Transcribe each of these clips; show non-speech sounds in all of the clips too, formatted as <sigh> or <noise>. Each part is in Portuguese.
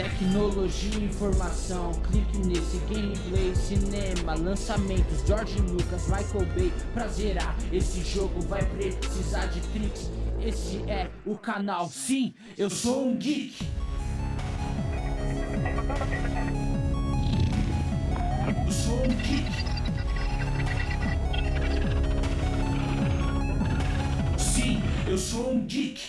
Tecnologia e informação, clique nesse gameplay, cinema, lançamentos, George Lucas, Michael Bay, pra zerar esse jogo vai precisar de tricks. Esse é o canal, sim, eu sou um geek. Eu sou um geek. Sim, eu sou um geek.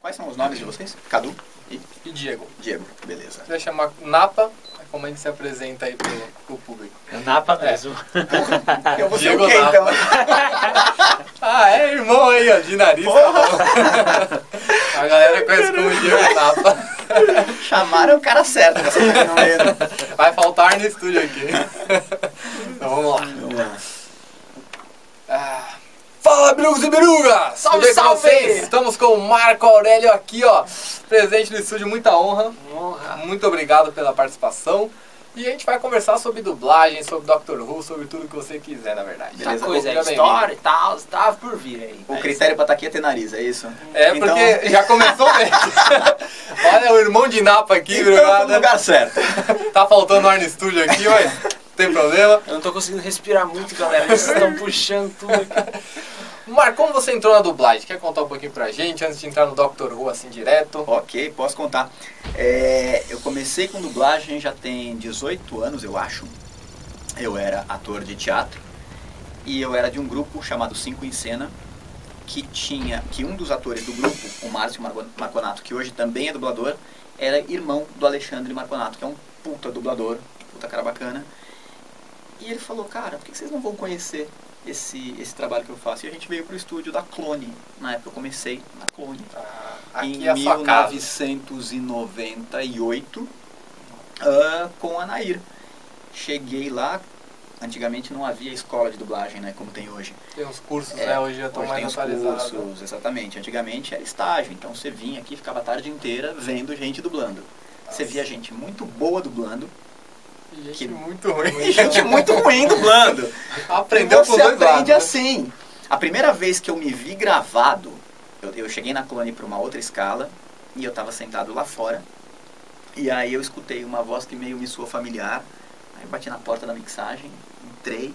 Quais são os nomes de vocês? Cadu e E Diego. Diego. Beleza. Você vai chamar Napa, é como a gente se apresenta aí pro, pro público. É Napa mesmo. <laughs> Eu vou ser Diego o quê, Napa. então? <laughs> Ah, é irmão aí, ó, de nariz. tá bom. a galera conhece como Diego Napa. <laughs> Chamaram o cara certo primeira. Vai faltar no estúdio aqui. Então vamos lá. Vamos lá. Ah, Fala, Brugos e! Salve, salve! vocês? Estamos com o Marco Aurélio aqui, ó, presente no estúdio, muita honra. Honra. Muito obrigado pela participação. E a gente vai conversar sobre dublagem, sobre Doctor Who, sobre tudo que você quiser, na verdade. Beleza. Essa coisa bem-vindo. história e tal, tava por vir aí. O critério pra estar aqui é ter nariz, é isso? É, Então- porque já começou bem. <laughs> Olha o irmão de Napa aqui, Então, tô no obrigado. lugar certo. Tá faltando ar no estúdio aqui, mas não tem problema. Eu não tô conseguindo respirar muito, galera. Eles estão puxando tudo aqui. <laughs> Marco, como você entrou na dublagem? Quer contar um pouquinho pra gente antes de entrar no Doctor Who assim direto? Ok, posso contar. É, eu comecei com dublagem já tem 18 anos, eu acho. Eu era ator de teatro e eu era de um grupo chamado Cinco em Cena, que tinha que um dos atores do grupo, o Márcio Marconato, que hoje também é dublador, era irmão do Alexandre Marconato, que é um puta dublador, puta cara bacana. E ele falou, cara, por que vocês não vão conhecer esse, esse trabalho que eu faço? E a gente veio pro estúdio da Clone. Na época eu comecei na Clone Ah, em é a sua casa. 1998 ah, com a Nair. Cheguei lá, antigamente não havia escola de dublagem, né, como tem hoje. Tem uns cursos, É, né? Hoje já estão mais os atualizados. cursos, exatamente. Antigamente era estágio, então você vinha aqui, ficava a tarde inteira vendo gente dublando. Você via gente muito boa dublando gente que- muito ruim. <laughs> gente muito ruim dublando. Aprendeu você lados. aprende né? assim. A primeira vez que eu me vi gravado, eu, eu cheguei na clone para uma outra escala e eu estava sentado lá fora. E aí eu escutei uma voz que meio me soou familiar. Aí eu bati na porta da mixagem, entrei.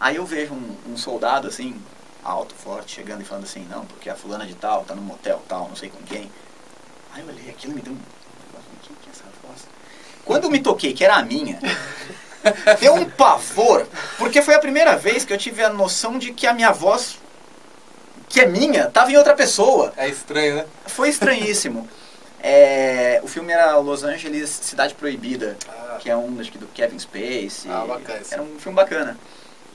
Aí eu vejo um, um soldado assim, alto, forte, chegando e falando assim, não, porque a fulana de tal tá no motel tal, não sei com quem. Aí eu olhei aquilo e me deu um. O que, que é essa voz? Quando eu me toquei que era a minha, <laughs> deu um pavor, porque foi a primeira vez que eu tive a noção de que a minha voz, que é minha, estava em outra pessoa. É estranho, né? Foi estranhíssimo. <laughs> É, o filme era Los Angeles Cidade Proibida, Ah, que é um acho que do Kevin Spacey. Ah, bacana Era um filme bacana.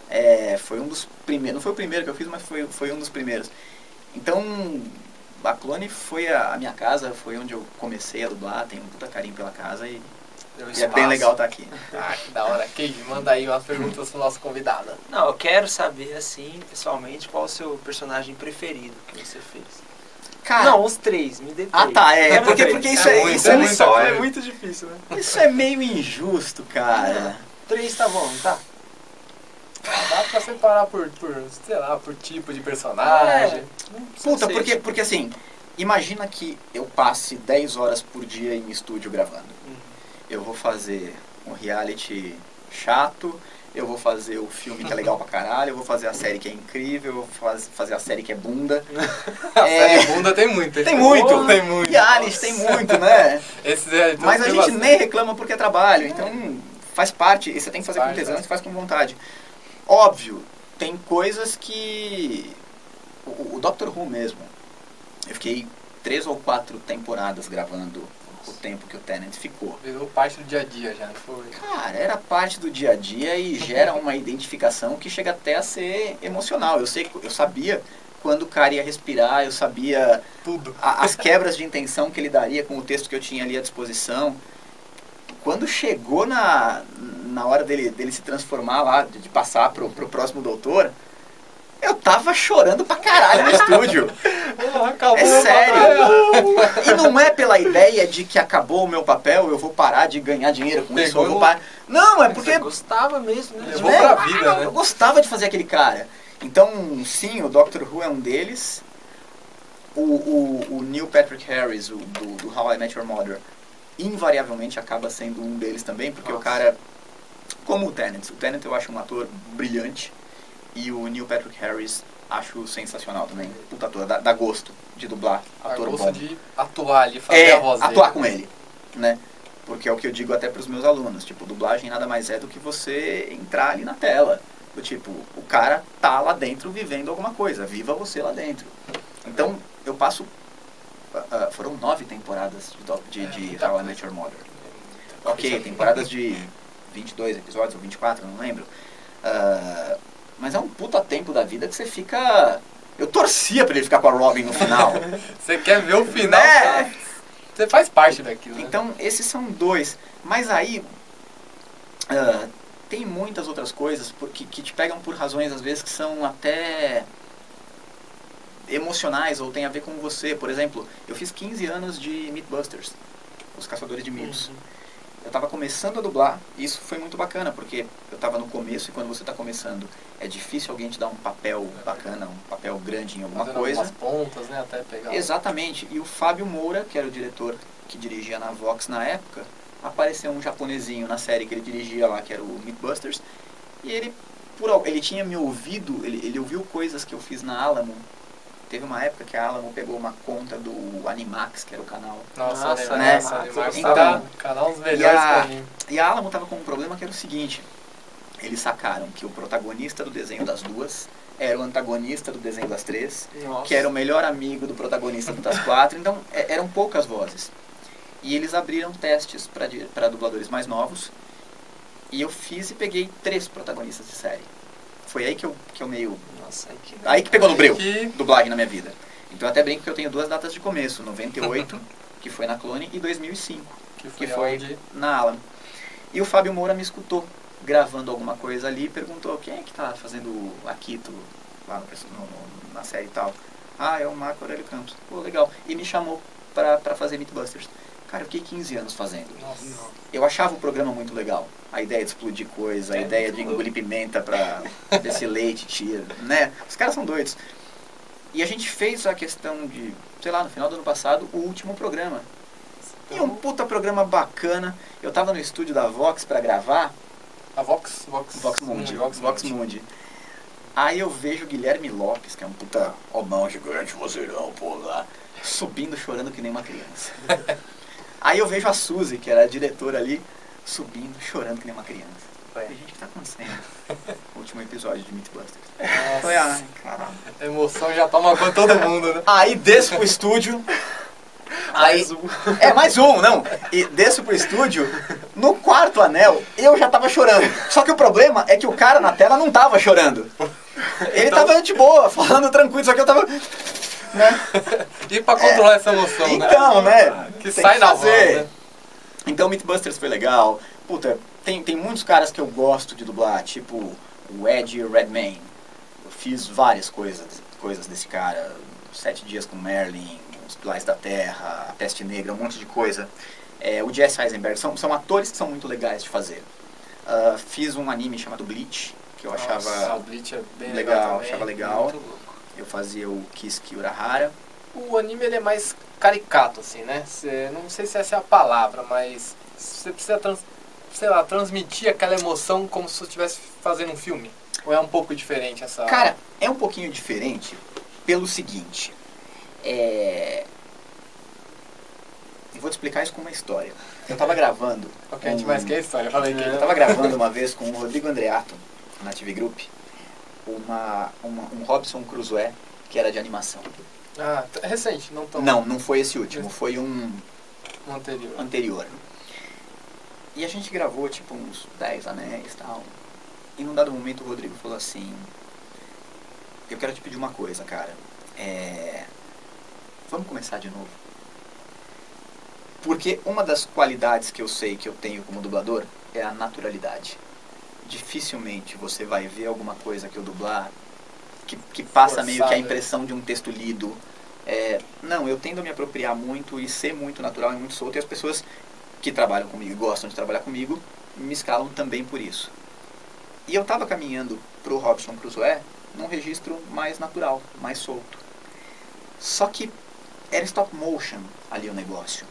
É, foi um dos primeiros, não foi o primeiro que eu fiz, mas foi, foi um dos primeiros. Então, a Clone foi a, a minha casa, foi onde eu comecei a dublar, tenho um puta carinho pela casa e, e é bem legal estar aqui. <laughs> Ah, que da hora. Keiji, manda aí umas perguntas pro nosso convidado. Não, eu quero saber, assim, pessoalmente, qual o seu personagem preferido que você fez. Cara, Não, os três, me dê. Ah, tá, é, Quero porque, porque isso é, muito, isso, é é, só coisa. é muito difícil, né? isso é meio injusto, cara. Três tá bom, tá? Dá pra separar por, por, sei lá, por tipo de personagem. Não precisa Puta, porque, porque assim, imagina que eu passe 10 horas por dia em estúdio gravando. Eu vou fazer um reality chato, eu vou fazer o filme que é legal pra caralho, eu vou fazer a série que é incrível, eu vou faz- fazer a série que é bunda. <laughs> A É. série bunda tem muito. Tem muito! Tem muito. Reality tem muito, né? <laughs> Esses é, Mas a gente bastante. nem reclama porque é trabalho, então faz parte, você tem que fazer com Faz, tesão, faz. você faz com vontade. Óbvio, tem coisas que. O, o Doctor Who mesmo. Eu fiquei três ou quatro temporadas gravando o tempo que o Tennant ficou. Virou parte do dia a dia já, não foi? Cara, era parte do dia a dia e gera uma identificação que chega até a ser emocional. Eu sei, eu sabia quando o cara ia respirar, eu sabia Tudo. a- as quebras de intenção que ele daria com o texto que eu tinha ali à disposição. Quando chegou na, na hora dele, dele se transformar lá, de, de passar pro, pro próximo doutor, eu tava chorando pra caralho no estúdio. acabou É sério. E não é pela ideia de que acabou o meu papel, eu vou parar de ganhar dinheiro com isso, Pegou eu vou parar. Não, é porque Você gostava mesmo, né? Levou né? pra vida, né? Eu gostava de fazer aquele cara. Então, sim, o Doctor Who é um deles. O, o, o Neil Patrick Harris, o, do, do How I Met Your Mother, invariavelmente acaba sendo um deles também, porque o Nossa. cara, como o Tennant, o Tennant eu acho um ator brilhante e o Neil Patrick Harris acho sensacional também. Puta ator, dá, dá gosto de dublar ator gosto bom. de atuar ali, fazer É, a voz atuar dele. com ele, né? Porque é o que eu digo até para os meus alunos, tipo, dublagem nada mais é do que você entrar ali na tela. Do tipo, o cara tá lá dentro vivendo alguma coisa, viva você lá dentro. Então, eu passo. ah, foram nove temporadas de, de, É, de How I. Met Your Mother. Ok, temporadas de 22 episódios ou 24, não lembro. Ah, mas é um puta tempo da vida que você fica. Eu torcia pra ele ficar com a Robin no final. <laughs> Você quer ver o final, Né? você faz parte daquilo, né? Então, esses são dois. Mas aí, ah, tem muitas outras coisas que, que te pegam por razões, às vezes, que são até emocionais ou tem a ver com você. Por exemplo, eu fiz 15 anos de Mythbusters, Os Caçadores de Mitos. Eu estava começando a dublar e isso foi muito bacana, porque eu estava no começo e quando você está começando é difícil alguém te dar um papel bacana, um papel grande em alguma Fazendo coisa. algumas pontas, né? Até pegar. Exatamente. E o Fábio Moura, que era o diretor que dirigia na Vox na época, apareceu um japonesinho na série que ele dirigia lá, que era o Mythbusters. E ele, por, ele tinha me ouvido, ele, ele ouviu coisas que eu fiz na Alamo. Teve uma época que a Alamo pegou uma conta do Animax, que era o canal. Nossa, Nossa, né? Nossa, Animax Então, tá canal dos melhores e a- pra mim. E a Alamo tava com um problema que era o seguinte: eles sacaram que o protagonista do desenho das duas era o antagonista do desenho das três. Nossa. que era o melhor amigo do protagonista do Das Quatro, então é- eram poucas vozes. E eles abriram testes para dubladores mais novos, e eu fiz e peguei três protagonistas de série. Foi aí que eu, que eu meio. Nossa, aí que... Aí que pegou no breu, Que- dublagem na minha vida. Então eu até brinco que eu tenho duas datas de começo: 98, <laughs> que foi na Clone, e 2005, Que foi, que foi onde... na Alan. E o Fábio Moura me escutou gravando alguma coisa ali e perguntou quem é que tá fazendo o Akito lá no, no- na série e tal. Ah, é o Marco Aurélio Campos. Pô, legal. E me chamou pra, pra fazer Mythbusters. Cara, eu fiquei 15 anos fazendo. Nossa. Eu achava o programa muito legal. A ideia de explodir coisa, a É ideia de engolir pimenta pra <laughs> descer leite, tira, né? Os caras são doidos. E a gente fez a questão de, sei lá, no final do ano passado, o último programa. E um puta programa bacana. Eu tava no estúdio da Vox pra gravar, A Vox? Vox, Vox Mundi, Vox, Vox Mundi. Mundi. Aí eu vejo o Guilherme Lopes, que é um puta homão gigante, vozeirão, pô, lá, subindo chorando que nem uma criança. <laughs> Aí eu vejo a Suzy, que era a diretora ali, subindo, chorando que nem uma criança. Falei, gente, o que tá acontecendo? <laughs> Último episódio de Mythbusters. Falei, Nossa, ai, caralho. a emoção já toma conta todo mundo, né? Aí desço pro estúdio. <laughs> Aí, Mais um. é mais um, não. E desço pro estúdio. No quarto anel, eu já tava chorando. Só que o problema é que o cara na tela não tava chorando. Ele Então- tava de boa, falando tranquilo, só que eu tava. Né? <laughs> E pra controlar essa emoção, né? Então, né? Que sai voz, fazer. né? Então Mythbusters foi legal. Puta, tem, tem muitos caras que eu gosto de dublar, tipo o Ed Redmayne. Eu fiz várias coisas, coisas desse cara. Sete Dias com Merlin, Os Pilares da Terra, A Peste Negra, um monte de coisa. É, o Jesse Eisenberg, são, são atores que são muito legais de fazer. Ah, fiz um anime chamado Bleach, que eu Nossa, o achava Bleach é bem legal, legal, achava legal. Eu fazia o Kiski Urahara. O anime ele é mais caricato, assim, né? Cê, não sei se essa é a palavra, mas você precisa, trans, sei lá, transmitir aquela emoção como se você estivesse fazendo um filme. Ou é um pouco diferente essa... Cara, é um pouquinho diferente pelo seguinte. É... Eu vou te explicar isso com uma história. Eu tava <laughs> gravando. o que a gente um- mais quer história. Fala aí que Eu tava gravando <laughs> uma vez com o Rodrigo Andreato, na TV Group, uma, uma- um Robson Crusoe, que era de animação. Ah, é recente, não tão... Não, não foi esse último, foi um No anterior. anterior. E a gente gravou tipo uns 10 anéis e tal. E num dado momento o Rodrigo falou assim: Eu quero te pedir uma coisa, cara. É. Vamos começar de novo. Porque uma das qualidades que eu sei que eu tenho como dublador é a naturalidade. Dificilmente você vai ver alguma coisa que eu dublar que, que passa meio que a impressão de um texto lido. É, não, eu tendo a me apropriar muito e ser muito natural e muito solto, e as pessoas que trabalham comigo e gostam de trabalhar comigo me escalam também por isso. E eu estava caminhando para o Robson Crusoe num registro mais natural, mais solto. Só que era stop motion ali o negócio.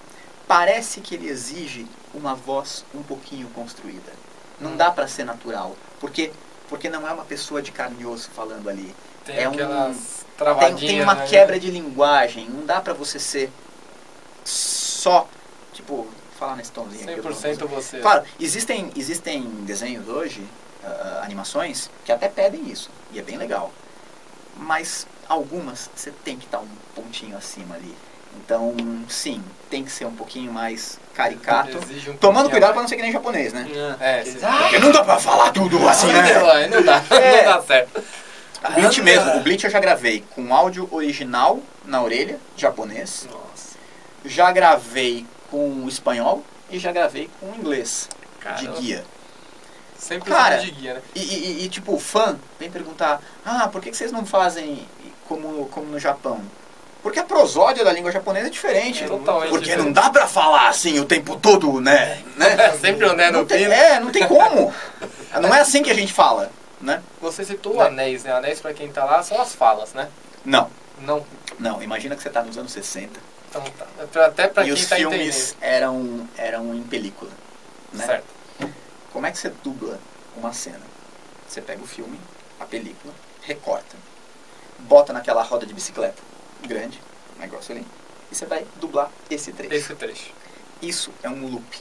parece que ele exige uma voz um pouquinho construída. Não dá pra ser natural, porque porque não é uma pessoa de carne e osso falando ali. Tem É um- Tem, tem uma né? quebra de linguagem, não dá pra você ser só, tipo, falar nesse tomzinho aqui. eu tô- 100% você. Claro, existem, existem desenhos hoje, ah, animações, que até pedem isso, e é bem legal. Mas algumas você tem que estar um pontinho acima ali. Então, sim, tem que ser um pouquinho mais caricato. Exige um Tomando cuidado pra mais. não ser que nem japonês, né? É, cê- Porque não dá pra falar tudo assim, né? Não, não dá, <laughs> É. não dá certo. O Bleach mesmo, o Bleach eu já gravei com áudio original na orelha, japonês. Nossa. Já gravei com espanhol e já gravei com inglês, de Caramba. guia. Sempre Cara, de guia, né? E, e- e, tipo, o fã vem perguntar, ah, por que, que vocês não fazem como, como no Japão? Porque a prosódia da língua japonesa é diferente. É totalmente Porque diferente. não dá pra falar assim o tempo todo, né? né? Sempre o né no Não tem, é, não tem como. Não é assim que a gente fala, né? Você citou o anéis, né? Anéis, pra quem tá lá, são as falas, né? Não, Não. não. Imagina que você tá nos anos 60 Então tá. É Até pra e quem os tá filmes eram, eram em película, né? Certo. Como é que você dubla uma cena? Você pega o filme, a película, recorta, bota naquela roda de bicicleta grande, um negócio ali, e você vai dublar esse trecho. Esse trecho. Isso é um loop,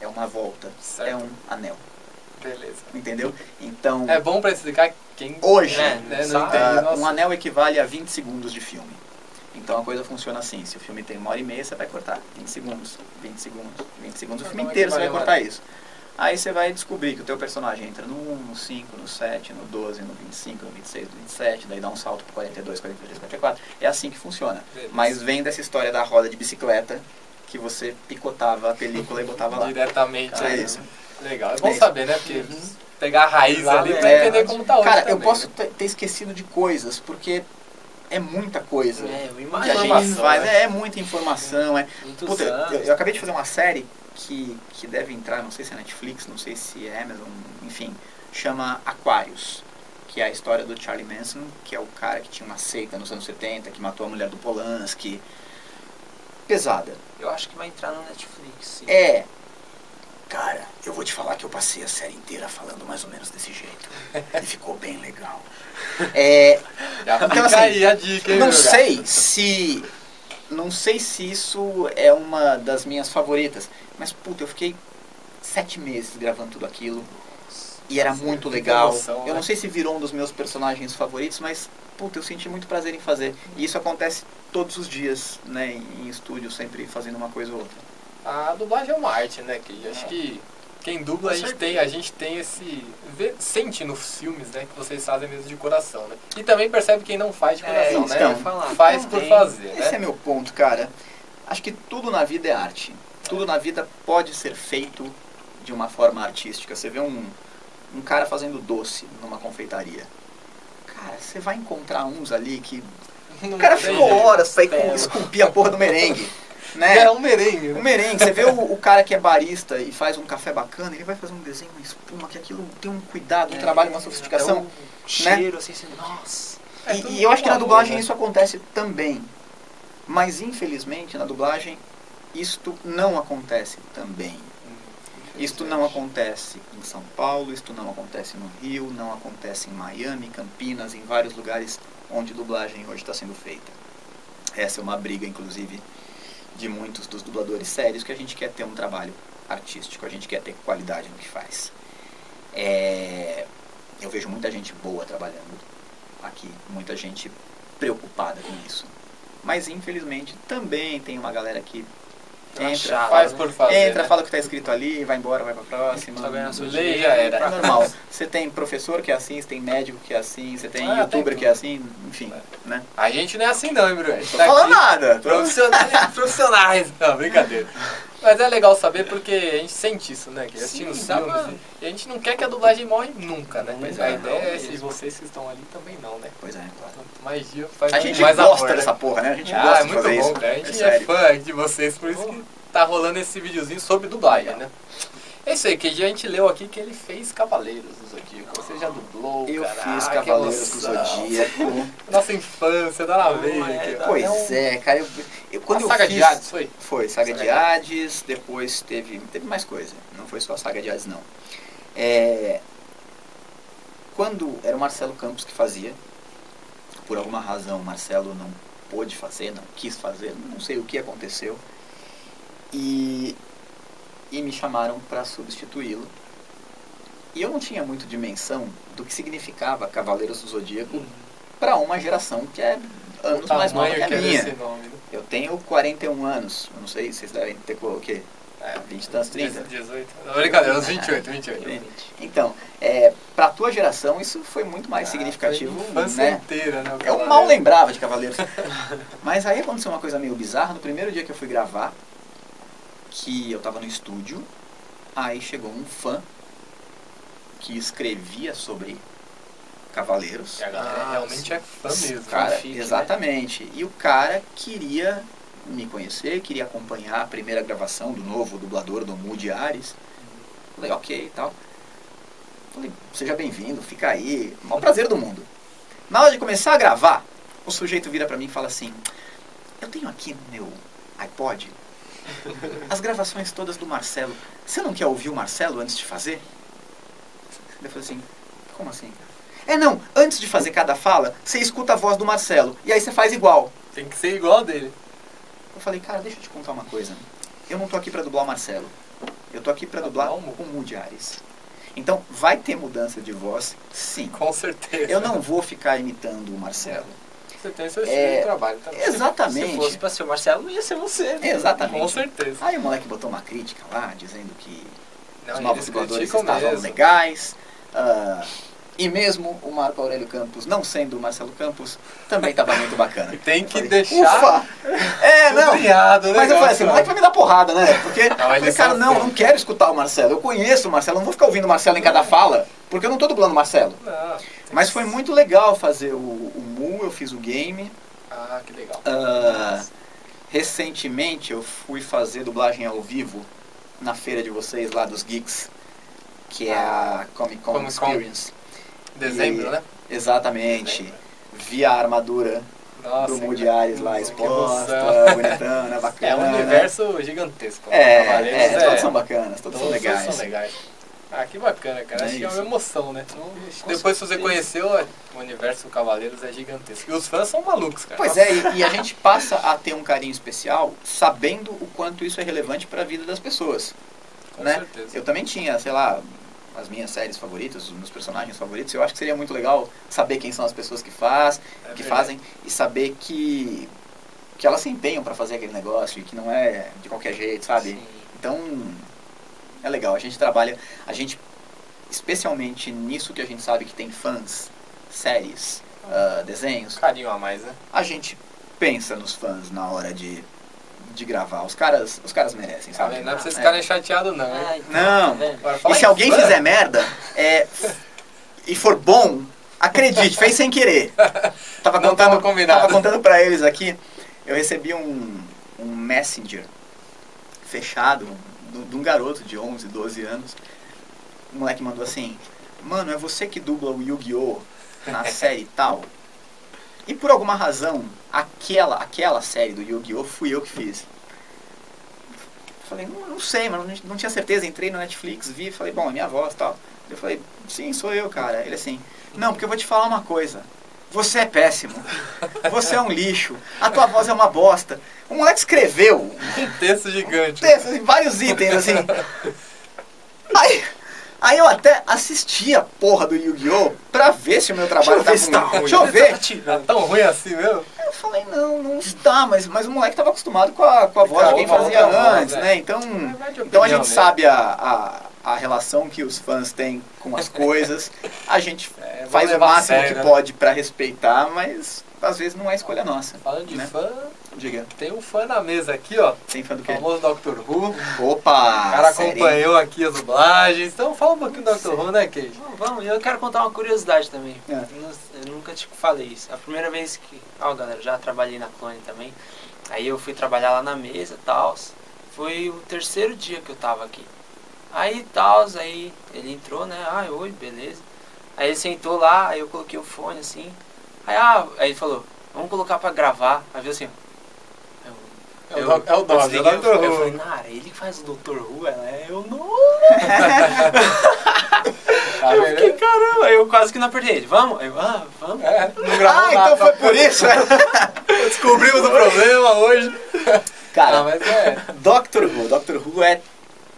é uma volta, Certo. é um anel, Beleza. entendeu? Então, É bom pra explicar quem hoje, É, né, entende. ah, um anel equivale a 20 segundos de filme. Então a coisa funciona assim, se o filme tem uma hora e meia, você vai cortar 20 segundos, 20 segundos, 20 segundos, o filme Então, inteiro você vai cortar isso. Aí você vai descobrir que o teu personagem entra no 1, no 5, no 7, no 12, no 25, no 26, no 27, daí dá um salto pro 42, 43, 44. É assim que funciona. Beleza. Mas vem dessa história da roda de bicicleta que você picotava a película e botava lá. Diretamente. É né? isso. Legal. É bom É saber, né? Porque pegar a raiz Lá ali é, pra é, entender como tá hoje Cara, também, eu posso né? ter esquecido de coisas, porque é muita coisa. É, eu que a imagino. gente faz. né? É, muita informação. É. Muitos Puta, eu, anos. eu acabei de fazer uma série que, que deve entrar, não sei se é Netflix, não sei se é Amazon, enfim, chama Aquarius. Que é a história do Charlie Manson, que é o cara que tinha uma seita nos anos 70, que matou a mulher do Polanski. Pesada. Eu acho que vai entrar no Netflix. sim. É. Cara, eu vou te falar que eu passei a série inteira falando mais ou menos desse jeito. E ficou bem legal. É, Já Então, assim, a dica, hein, não sei se. Não sei se isso é uma das minhas favoritas. Mas, puta, eu fiquei sete meses gravando tudo aquilo. E era muito legal. emoção, eu né? não sei se virou um dos meus personagens favoritos, mas, puta, eu senti muito prazer em fazer. E isso acontece todos os dias, né, em estúdio, sempre fazendo uma coisa ou outra. A dublagem é uma arte, né? Que acho que quem dubla a gente tem, a gente tem esse. vê- sente nos filmes, né? Que vocês fazem mesmo de coração, né? E também percebe quem não faz de É, coração, isso né? ia falar. Faz por Também. fazer, Esse é né? meu ponto, cara. Acho que tudo na vida é arte. Tudo na vida pode ser feito de uma forma artística. Você vê um, um cara fazendo doce numa confeitaria. Cara, você vai encontrar uns ali que. Não O cara ficou horas pra ir É. esculpir a porra do merengue. É Né? um merengue, O né? merengue, você vê o, o cara que é barista e faz um café bacana, ele vai fazer um desenho, uma espuma, que aquilo tem um cuidado, um É, trabalho, uma sofisticação. o cheiro, assim, assim, nossa. É E- e, eu acho que na dublagem né? isso acontece também. Mas infelizmente na dublagem isto não acontece também. Isto não acontece em São Paulo, isto não acontece no Rio, não acontece em Miami, Campinas, em vários lugares onde dublagem hoje está sendo feita. Essa é uma briga, inclusive, de muitos dos dubladores sérios que a gente quer ter um trabalho artístico, a gente quer ter qualidade no que faz. É, eu vejo muita gente boa trabalhando aqui, muita gente preocupada com isso. Mas infelizmente também tem uma galera que entra, Chato, Faz por fazer. entra, né? fala o que está escrito ali, vai embora, vai pra próxima. Só ganhar seu Lei dinheiro. já era. É normal. <laughs> Você tem professor que é assim, você tem médico que é assim, você tem Ah, youtuber tem que é assim, enfim, né? A gente não é assim não, hein, Bruno? A gente Tô tá falando nada. Profissionais, profissionais. Não, brincadeira. Mas é legal saber porque a gente sente isso, né? Que assistindo os Sim, filmes. pra- E a gente não quer que a dublagem morre nunca, né? Pois a é, ideia é, se vocês que estão ali também não, né? Pois é, claro. Quanto mais dia faz A gente mais gosta amor, dessa né? porra, né? A gente Ah, gosta é de muito fazer bom, isso. cara. A gente É é, fã de vocês, por isso que tá rolando esse videozinho sobre dublagem, né? É isso aí, que a gente leu aqui que ele fez Cavaleiros do Zodíaco. Você já dublou, Eu caraca, fiz Cavaleiros do. Zodíaco. <laughs> Nossa infância, dá na veia. Pois É é, cara. Eu, eu- quando a eu saga fiz, de Hades, foi? Foi, Saga, Saga de de Hades, depois teve, teve mais coisa. Não foi só a Saga de Hades, não. É, quando era o Marcelo Campos que fazia, por alguma razão o Marcelo não pôde fazer, não quis fazer, não sei o que aconteceu. E, e me chamaram para substituí-lo. E eu não tinha muito dimensão do que significava Cavaleiros do Zodíaco para uma geração que é anos mais nova que a minha. né? Eu tenho 41 anos. Eu não sei, vocês devem ter o quê? É, 20 e tantos, 30? 18. Não, brincadeira, uns 28, 28. Então, é, pra tua geração, isso foi muito mais Ah, significativo, né? inteira, né? Eu mal lembrava de Cavaleiros. <laughs> Mas aí aconteceu uma coisa meio bizarra. No primeiro dia que eu fui gravar, que eu tava no estúdio, aí chegou um fã que escrevia sobre Cavaleiros. E a galera Ah, realmente é fã mesmo. Cara, fanfic, né? exatamente. E o cara queria me conhecer, queria acompanhar a primeira gravação do novo dublador do Moody Ares. Falei, ok e tal. Falei, seja bem-vindo, fica aí. O maior prazer do mundo. Na hora de começar a gravar, o sujeito vira pra mim e fala assim: Eu tenho aqui no meu iPod as gravações todas do Marcelo. Você não quer ouvir o Marcelo antes de fazer? Eu falei assim: Como assim? É não, antes de fazer cada fala, você escuta a voz do Marcelo e aí você faz igual. Tem que ser igual dele. Eu falei, cara, deixa eu te contar uma coisa. Eu não tô aqui pra dublar o Marcelo. Eu tô aqui pra Pra dublar o Moody Ares. Então, vai ter mudança de voz, sim. Com certeza. Eu não vou ficar imitando o Marcelo. Você tem seu É, estilo de trabalho também. Exatamente. Se fosse pra ser o Marcelo, não ia ser você. né? Exatamente. Com certeza. Aí o moleque botou uma crítica lá, dizendo que Não, os novos dubladores estavam mesmo. legais. ah, e mesmo o Marco Aurélio Campos, não sendo o Marcelo Campos, também estava muito bacana. <laughs> Tem que falei, deixar Ufa! É, não. sublinhado, né? Mas eu falei assim, moleque vai me dar porrada, né? Porque eu falei, eles cara, não, não quero escutar o Marcelo. Eu conheço o Marcelo, não vou ficar ouvindo o Marcelo em cada fala, porque eu não tô dublando o Marcelo. Não. Mas foi muito legal fazer o, o Mu, eu fiz o game. Ah, que legal. Ah, recentemente eu fui fazer dublagem ao vivo na feira de vocês lá dos Geeks, que é a Comic Con Comic Con. Experience. Dezembro, E- né? Exatamente. Vi a armadura Nossa, do Moody cara. Ares lá exposta, emoção. <laughs> bonitona, bacana. É um universo gigantesco. É, Cavaleiros é, todos são bacanas, todos, são Todos legais. são legais. Ah, que bacana, cara. É Acho que é isso. uma emoção, né? Com Depois se você conheceu, o universo Cavaleiros é gigantesco. E os fãs são malucos, cara. Pois é, e, e a gente passa a ter um carinho especial sabendo o quanto isso é relevante para a vida das pessoas. Com né? certeza. Eu também tinha, sei lá, as minhas séries favoritas, os meus personagens favoritos. Eu acho que seria muito legal saber quem são as pessoas que faz, É que fazem e saber que que elas se empenham para fazer aquele negócio e que não é de qualquer jeito, sabe? Sim. Então é legal. A gente trabalha, a gente especialmente nisso que a gente sabe que tem fãs, séries, ah, desenhos, Carinho a mais, né? a gente pensa nos fãs na hora de, de gravar. Os caras, os caras merecem, sabe? Não é pra vocês É. ficarem chateados, não, hein? Ah, então, Não. tá E se alguém fã, fizer merda, é, e for bom, acredite, fez sem querer. <laughs> Tava Não contando, tava combinado. tava contando pra eles aqui, eu recebi um, um messenger fechado de um garoto de 11, 12 anos. O moleque mandou assim, mano, é você que dubla o Yu-Gi-Oh! na <laughs> série tal? E por alguma razão, aquela, aquela série do Yu-Gi-Oh! fui eu que fiz. Falei, não, não sei, mas não, não tinha certeza. Entrei no Netflix, vi, falei, bom, é minha voz e tal. Eu falei, sim, sou eu, cara. Ele assim, não, porque eu vou te falar uma coisa. Você é péssimo. Você é um lixo. A tua voz é uma bosta. O moleque escreveu Um texto gigante. textos, assim, vários itens, assim. Aí, aí eu até assisti a porra do Yu-Gi-Oh! pra ver se o meu trabalho Deixa tá tá ruim. Deixa eu ver. Tá tão ruim assim mesmo? Eu falei, não, não está, mas, mas o moleque tava acostumado com a, com a voz de quem Com a fazia antes, é. né? Então, então a gente sabe a, a, a relação que os fãs têm com as coisas. A gente <laughs> É, faz o máximo sério, que né? pode pra respeitar, mas às vezes não é escolha nossa. Falando de né? fã, Diga, tem um fã na mesa aqui, ó. tem fã do O quê? famoso Dr. Who. Opa! O cara acompanhou aqui as dublagens. Então fala um pouquinho do Dr. Who, né, Kate? Vamos, vamos, eu quero contar uma curiosidade também. É. Eu, eu nunca te falei isso. A primeira vez que. Ó, galera, já trabalhei na Clone também. Aí eu fui trabalhar lá na mesa e tal. Foi o terceiro dia que eu tava aqui. Aí tal, aí ele entrou, né? Ah, oi, beleza. Aí ele sentou lá, aí eu coloquei o fone assim. Aí, ah, aí ele falou, vamos colocar pra gravar. Aí viu assim, ó. É o doc- é o Dog, é o Dr. fone, Eu Who. falei, Nara, ele que faz o Dr. Who, ela é eu não. Tá <laughs> Eu fiquei, caramba, aí eu quase que não apertei ele. Vamos? Aí eu, ah, vamos. É, não gravou Ah, nada. então foi por isso. <laughs> Descobrimos o problema hoje. Cara, Ah, mas é. Doctor Who. Doctor Who é,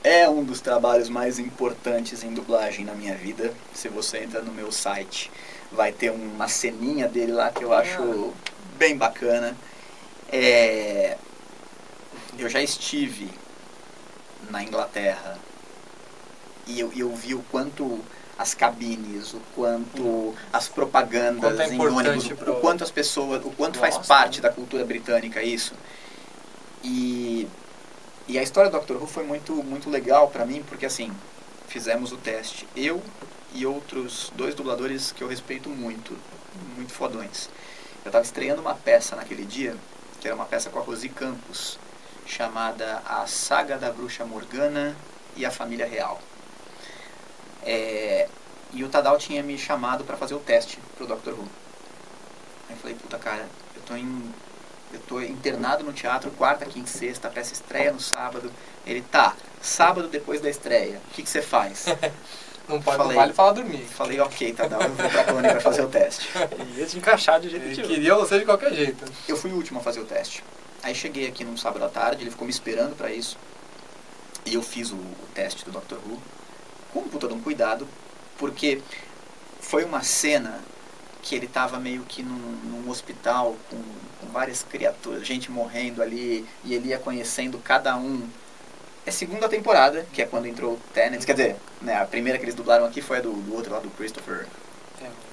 é um dos trabalhos mais importantes em dublagem na minha vida. Se você entra no meu site, vai ter uma ceninha dele lá que eu acho bem bacana. É, eu já estive na Inglaterra e eu, eu vi o quanto as cabines, o quanto as propagandas Quanto é em ônibus, o, pro- o quanto as pessoas, o quanto faz Nossa, parte né? da cultura britânica isso. E, e a história do Doctor Who foi muito, muito legal pra mim, porque assim, fizemos o teste. Eu e outros dois dubladores que eu respeito muito, muito fodões. Eu tava estreando uma peça naquele dia, que era uma peça com a Rosi Campos, chamada A Saga da Bruxa Morgana e a Família Real. É, e o Tadal tinha me chamado pra fazer o teste pro Doctor Who. Aí eu falei, puta cara, eu tô em. Eu tô internado no teatro, quarta, quinta e sexta, a peça estreia no sábado. Ele, tá, sábado depois da estreia, o que que você faz? <laughs> Não pode, Falei. não vale falar dormir. Falei, ok, Tadal, eu vou pra colônia pra fazer o teste. <laughs> Ia te encaixar de jeito nenhum. queria você de qualquer jeito. Eu fui o último a fazer o teste. Aí cheguei aqui num sábado à tarde, ele ficou me esperando pra isso. E eu fiz o, o teste do Dr. Who com um puta de um cuidado, porque foi uma cena que ele tava meio que num, num hospital com, com várias criaturas, gente morrendo ali, e ele ia conhecendo cada um. É segunda temporada, que é quando entrou o Tennant, quer dizer, né, a primeira que eles dublaram aqui foi a do, do outro lá, do Christopher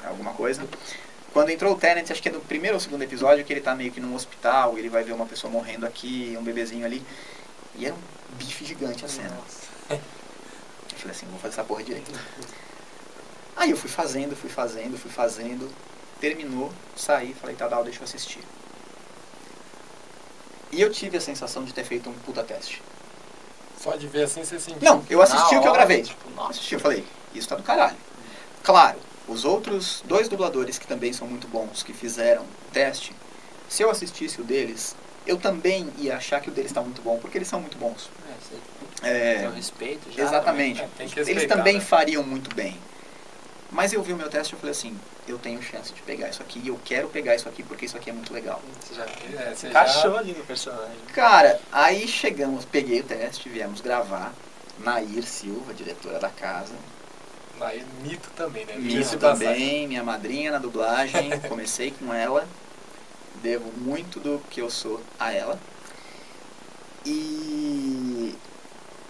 alguma coisa. Quando entrou o Tennant, acho que é do primeiro ou segundo episódio, que ele tá meio que num hospital, ele vai ver uma pessoa morrendo aqui, um bebezinho ali. E era um bife gigante a cena. Eu falei assim, vou fazer essa porra direito. <laughs> Aí eu fui fazendo, fui fazendo, fui fazendo. Terminou, saí, falei, Tadal, deixa eu assistir. E eu tive a sensação de ter feito um puta teste. Só de ver assim você sentiu. Não, eu assisti o que eu gravei. tipo, Eu assisti, eu falei, isso tá do caralho. Claro, os outros dois dubladores que também são muito bons, que fizeram o teste, se eu assistisse o deles, eu também ia achar que o deles tá muito bom, porque eles são muito bons. É, você É, tem o respeito já. exatamente. É, tem que Eles também né? fariam muito bem. Mas eu vi o meu teste e eu falei assim, eu tenho chance de pegar isso aqui, e eu quero pegar isso aqui porque isso aqui é muito legal. Você já É, você já- ali no personagem. Cara, aí chegamos, peguei o teste, viemos gravar. Nair Silva, diretora da casa. Aí, mito também, né? Passagem. também, minha madrinha na dublagem. <laughs> Comecei com ela. Devo muito do que eu sou a ela. E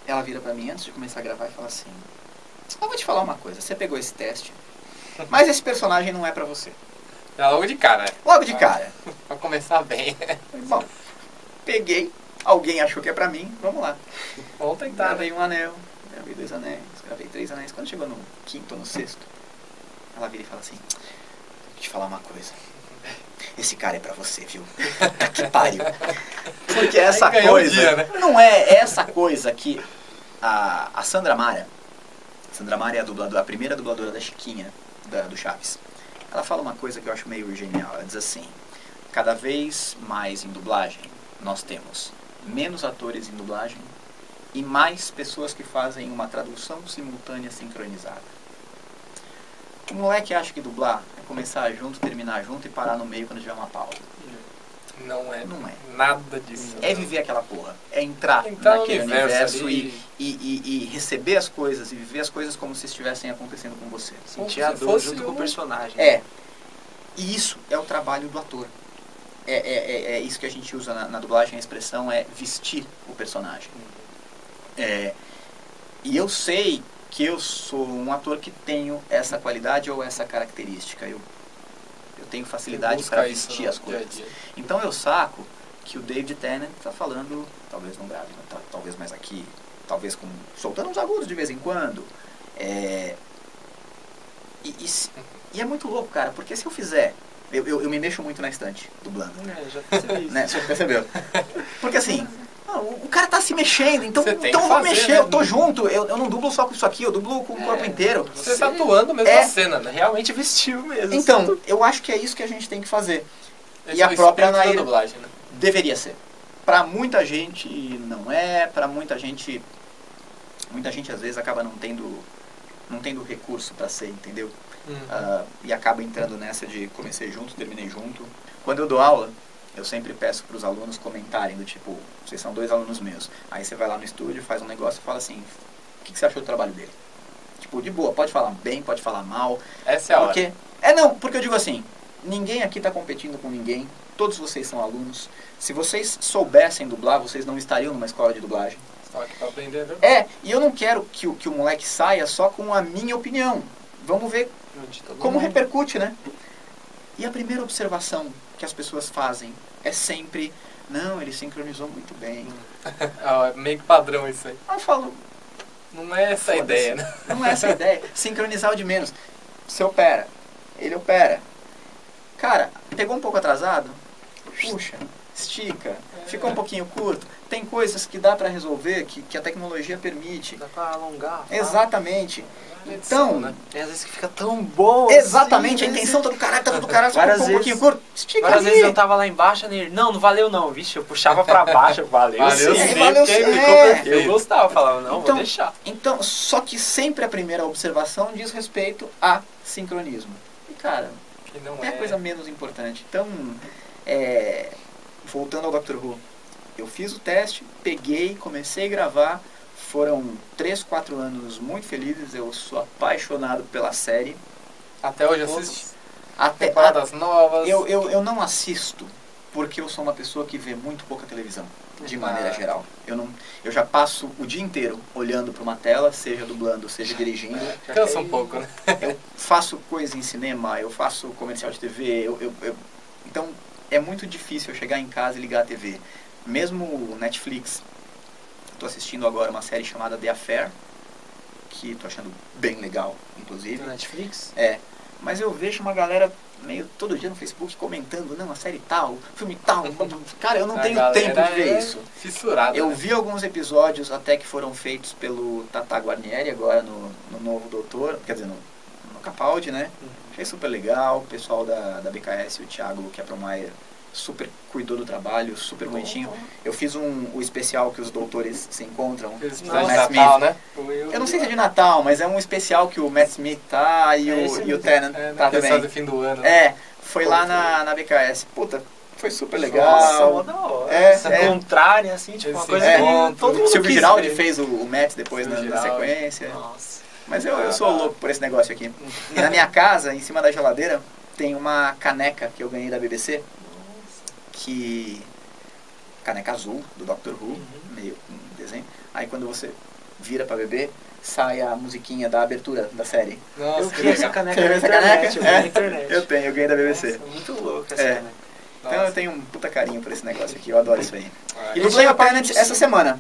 ela vira pra mim antes de começar a gravar e fala assim: Eu vou te falar uma coisa, você pegou esse teste, mas esse personagem não é pra você. Já logo de cara, né? Logo de cara. <laughs> Pra começar bem. Bom, peguei, alguém achou que é pra mim, vamos lá. Vamos tentar, né? Gravei um anel, gravei dois anéis, gravei três anéis. Quando chegou no quinto ou no sexto, ela vira e fala assim: Vou te falar uma coisa. Esse cara é pra você, viu? Puta que pariu. Porque essa coisa. dia, né? Não é essa coisa que a, a Sandra Mara. Sandra Mara é a, dubladora, a primeira dubladora da Chiquinha, da- do Chaves. Ela fala uma coisa que eu acho meio genial. Ela diz assim: cada vez mais em dublagem nós temos menos atores em dublagem e mais pessoas que fazem uma tradução simultânea sincronizada. O moleque acha que dublar é começar junto, terminar junto e parar no meio quando tiver uma pausa. Não é. Não é. Nada disso. É viver aquela porra. É entrar, Entrar naquele universo universo, e, e, e, e receber as coisas e viver as coisas como se estivessem acontecendo com você. Sentir a dor junto com um- o personagem. É. E isso é o trabalho do ator. É, é, é, é isso que a gente usa na, na dublagem, a expressão é vestir o personagem. É, e eu sei que eu sou um ator que tenho essa qualidade ou essa característica. Eu, eu tenho facilidade para vestir as dia coisas. dia. Então eu saco que o David Tennant está falando, talvez não grave, mas tá- talvez mais aqui, talvez com soltando uns agudos de vez em quando. É, e, e e é muito louco, cara, porque se eu fizer, eu, eu, eu me mexo muito na estante dublando, É, já percebi <laughs> isso. né? Você percebeu? Porque assim, o cara tá se mexendo, então, então eu vou fazer, mexer, né? eu tô junto. Eu, eu não dublo só com isso aqui, eu dublo com o corpo inteiro. Você tá atuando mesmo É. a cena, né? Realmente vestiu mesmo. Então, eu acho que é isso que a gente tem que fazer. Esse E é a o própria Naira- dublagem, né? Deveria ser. Pra muita gente não é, pra muita gente muita gente às vezes acaba não tendo não tendo recurso pra ser, entendeu? Uhum. Ah, e acaba entrando nessa de comecei junto, terminei junto. Quando eu dou aula, eu sempre peço para os alunos comentarem do tipo, vocês são dois alunos meus. Aí você vai lá no estúdio, faz um negócio e fala assim, o que, que você achou do trabalho dele? Tipo, de boa, pode falar bem, pode falar mal. Essa é a hora. Porque, é não, porque eu digo assim, ninguém aqui está competindo com ninguém, todos vocês são alunos. Se vocês soubessem dublar, vocês não estariam numa escola de dublagem. Estão aqui pra aprender, viu? É, e eu não quero que, o- que o moleque saia só com a minha opinião. Vamos ver como mundo. repercute, né? E a primeira observação que as pessoas fazem é sempre, não, ele sincronizou muito bem. <laughs> Ah, é meio que padrão isso aí. Aí eu falo, Não é essa a ideia, né? não é essa a ideia. <laughs> Sincronizar o de menos. Você opera, ele opera. Cara, pegou um pouco atrasado? Puxa, estica. Ficou um pouquinho curto. Tem coisas que dá pra resolver, que, que a tecnologia permite. Dá pra alongar. Exatamente. Então, né? Às vezes que fica tão bom. exatamente, assim, a né? intenção tá do <laughs> caralho, tá do caralho, só Várias ficou um pouquinho vezes- curto. Estica Várias ali. vezes eu tava lá embaixo, ele, não, não valeu não, vixe, eu puxava pra baixo, <laughs> valeu Valeu sim. sim, valeu sim, ficou é. Eu gostava, falava, não, Então- vou deixar. Então, só que sempre a primeira observação diz respeito a sincronismo. E, cara, Que não é é. a coisa menos importante. Então, é, voltando ao Dr. Who, eu fiz o teste, peguei, comecei a gravar. Foram 3, 4 anos muito felizes. Eu sou apaixonado pela série. Até hoje Todos. assiste Até, temporadas novas. eu, eu, eu não assisto porque eu sou uma pessoa que vê muito pouca televisão, de maneira Ah. geral. Eu, não, eu já passo o dia inteiro olhando para uma tela, seja dublando, seja dirigindo. <laughs> Cansa um pouco, né? <laughs> Eu faço coisa em cinema, eu faço comercial de TV, eu, eu- eu- então é muito difícil eu chegar em casa e ligar a TV. Mesmo o Netflix, estou assistindo agora uma série chamada The Affair, que estou achando bem legal, inclusive. Do Netflix? É, mas eu vejo uma galera meio todo dia no Facebook comentando, não, a série tal, filme tal. <laughs> Cara, eu não A tenho tempo de ver é isso. Fissurada. Eu né? vi alguns episódios até que foram feitos pelo Tata Guarnieri agora no, no novo Doutor, quer dizer, no, no Capaldi, né? Achei super legal, o pessoal da, da BKS, o Thiago Kepromayer, super cuidou do trabalho, super bonitinho. Eu fiz um, o especial que os doutores se encontram. Matt Natal, Smith. né? Eu não sei se é de Natal, mas é um especial que o Matt Smith tá e, É o, e o. Tennant É, tá né? Pessoal também. do fim do ano. né? É, foi lá na, na BKS. Puta, foi super legal. Nossa, mó da hora. É, Essa é. contrária, assim, tipo, uma Esse coisa encontro. que todo mundo Silvio Giraldi fez o, o Matt depois na, na sequência. Nossa. Mas eu, eu sou louco por esse negócio aqui. <laughs> E na minha casa, em cima da geladeira, tem uma caneca que eu ganhei da BBC, que. caneca azul, do Doctor Who, Uhum. meio com desenho. Aí quando você vira pra beber, sai a musiquinha da abertura da série. Nossa, Eu que vi essa caneca Você essa internet, caneca? É. internet. Eu tenho, eu ganhei da BBC. Nossa, muito louco essa É. caneca. Então eu tenho um puta carinho por esse negócio aqui, eu adoro isso aí. Ah, E dublei o Tenet essa semana.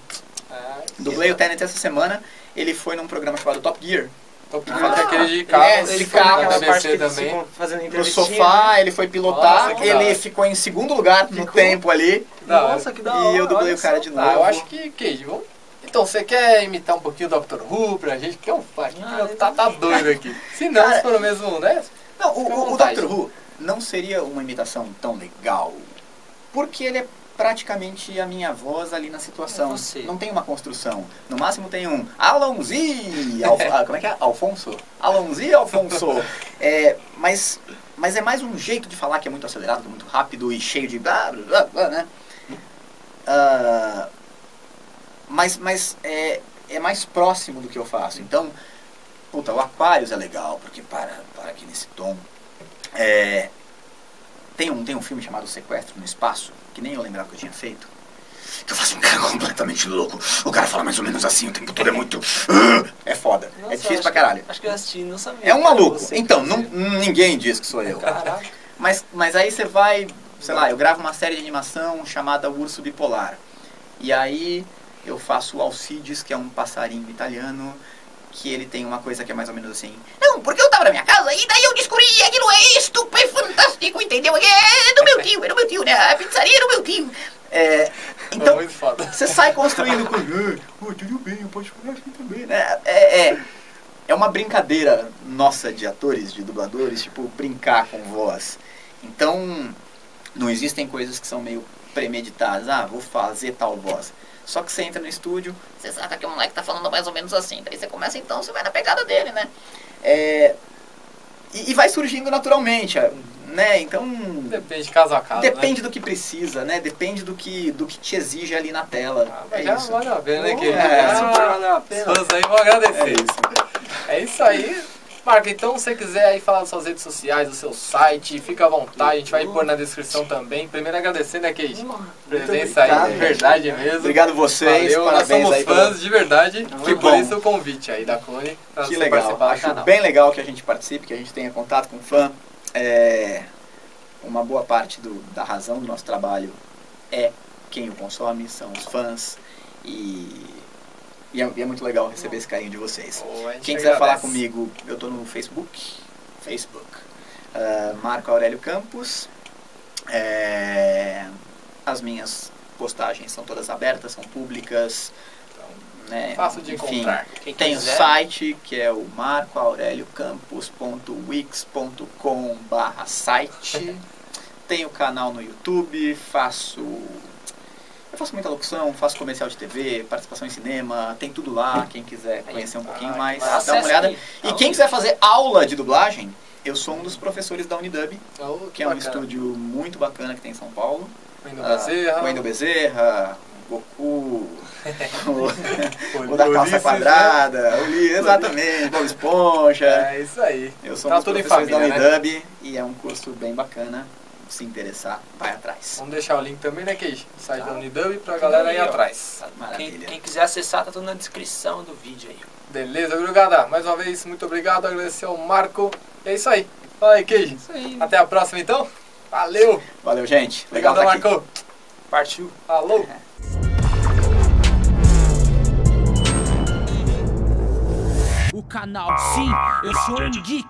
ah, Dublei o Tenet essa semana. Ele foi num programa chamado Top Gear. Ah, que é aquele de carro. é, ele de foi carro, BBC que também. fazendo Pro entrevistinha, sofá, ele foi pilotar. Nossa, que ele ficou em segundo lugar no Ficou? tempo ali. Nossa, que da E hora. eu dublei o cara de Ah, eu novo. acho que, Cage, vamos... Então, você quer imitar um pouquinho o Dr. Who pra gente? Que é um fã, que Ah, tá, tá doido aqui. <laughs> Se não, Cara, se for o mesmo, né? Não, o, o. Doctor Who não seria uma imitação tão legal. Porque ele é praticamente a minha voz ali na situação. É. Não tem uma construção. No máximo tem um Alonzi! Alf, ah, como é que é? Alfonso? Alonzi Alfonso! <laughs> É, mas, mas é mais um jeito de falar que é muito acelerado, que é muito rápido e cheio de blá blá blá, blá né? Ah, mas mas é, é mais próximo do que eu faço. Então, puta, o Aquarius é legal, porque para, para aqui nesse tom. É, tem, um, tem um filme chamado Sequestro no Espaço, que nem eu lembrava que eu tinha feito. Que eu faço um cara <laughs> completamente louco. O cara fala mais ou menos assim o tempo todo, é muito. É foda. Nossa, é difícil pra que- caralho. Acho que eu assisti, não sabia. É um que maluco. Então, que não, ninguém diz que sou eu. Caraca. Mas, mas aí você vai, sei lá, eu gravo uma série de animação chamada Urso Bipolar. E aí eu faço o Alcides, que é um passarinho italiano, que ele tem uma coisa que é mais ou menos assim. Não, porque eu tava na minha casa e daí eu descobri aquilo é isto, é fantástico, entendeu? É do meu tio, é do meu tio, né? A pizzaria é do meu tio. É, Então, foda. você sai construindo com. <laughs> Oh, tudo bem, eu posso falar assim também, né? É, é, é uma brincadeira nossa de atores, de dubladores, tipo, brincar com voz. Então, não existem coisas que são meio premeditadas. Ah, vou fazer tal voz. Só que você entra no estúdio, você sabe que o moleque tá falando mais ou menos assim. Daí você começa então, você vai na pegada dele, né? É, e, e vai surgindo naturalmente, né? Então. Depende de caso a caso. Depende né? do que precisa, né? Depende do que, do que te exige ali na tela. Ah, mas é já isso. valeu a pena, né, querido? é, super valeu a pena. Os aí vão agradecer. É isso. É isso aí. Marco, então se você quiser aí falar das suas redes sociais, do seu site, fica à vontade, a gente vai pôr na descrição também. Primeiro agradecer, né, Kate? Presença aí, de verdade mesmo. Obrigado vocês, Valeu, nós parabéns somos aí fãs pelo- de verdade. Que e por bom. isso o convite aí da Clone pra Que você legal. participar do Acho canal. bem legal que a gente participe, que a gente tenha contato com o fã. É, uma boa parte do- da razão do nosso trabalho é quem o consome, são os fãs. E, e é, e é muito legal receber esse carinho de vocês. Gente Quem quiser falar comigo, eu tô no Facebook. Facebook. Ah, Marco Aurélio Campos. É, as minhas postagens são todas abertas, são públicas. Então, né, Fácil de enfim, encontrar. Quem tem o quiser, site que é o marcoaureliocampus.wix.com barra site. <laughs> tem o canal no YouTube, faço. Eu faço muita locução, faço comercial de TV, participação em cinema, tem tudo lá, quem quiser conhecer um pouquinho Ah, mais, que dá uma olhada. aí. E quem quiser fazer aula de dublagem, eu sou um dos professores da Unidub, Oh, que é um bacana. estúdio muito bacana que tem em São Paulo. Wendel Ah, Bezerra. o Wendel Bezerra, Goku, <laughs> o, o da calça Ulisses, quadrada, o Uli, exatamente, Bob Esponja. né? É isso aí. Eu sou um Tá dos tudo em professores família, da né? Unidub e é um curso bem bacana. Se interessar, vai atrás. Vamos deixar o link também, né, Keish? Site Tá. da Unidub pra galera aí aí, ó. atrás. Quem, Maravilha. quem quiser acessar, tá tudo na descrição do vídeo aí. Beleza, Grugada? Mais uma vez, muito obrigado. Agradecer ao Marco. E é isso aí. Fala aí, Keish. Isso aí. Até a próxima, então. Valeu. Valeu, gente. Legal Obrigado, aqui. Marco. Partiu. Falou. O canal, sim, eu sou um geek.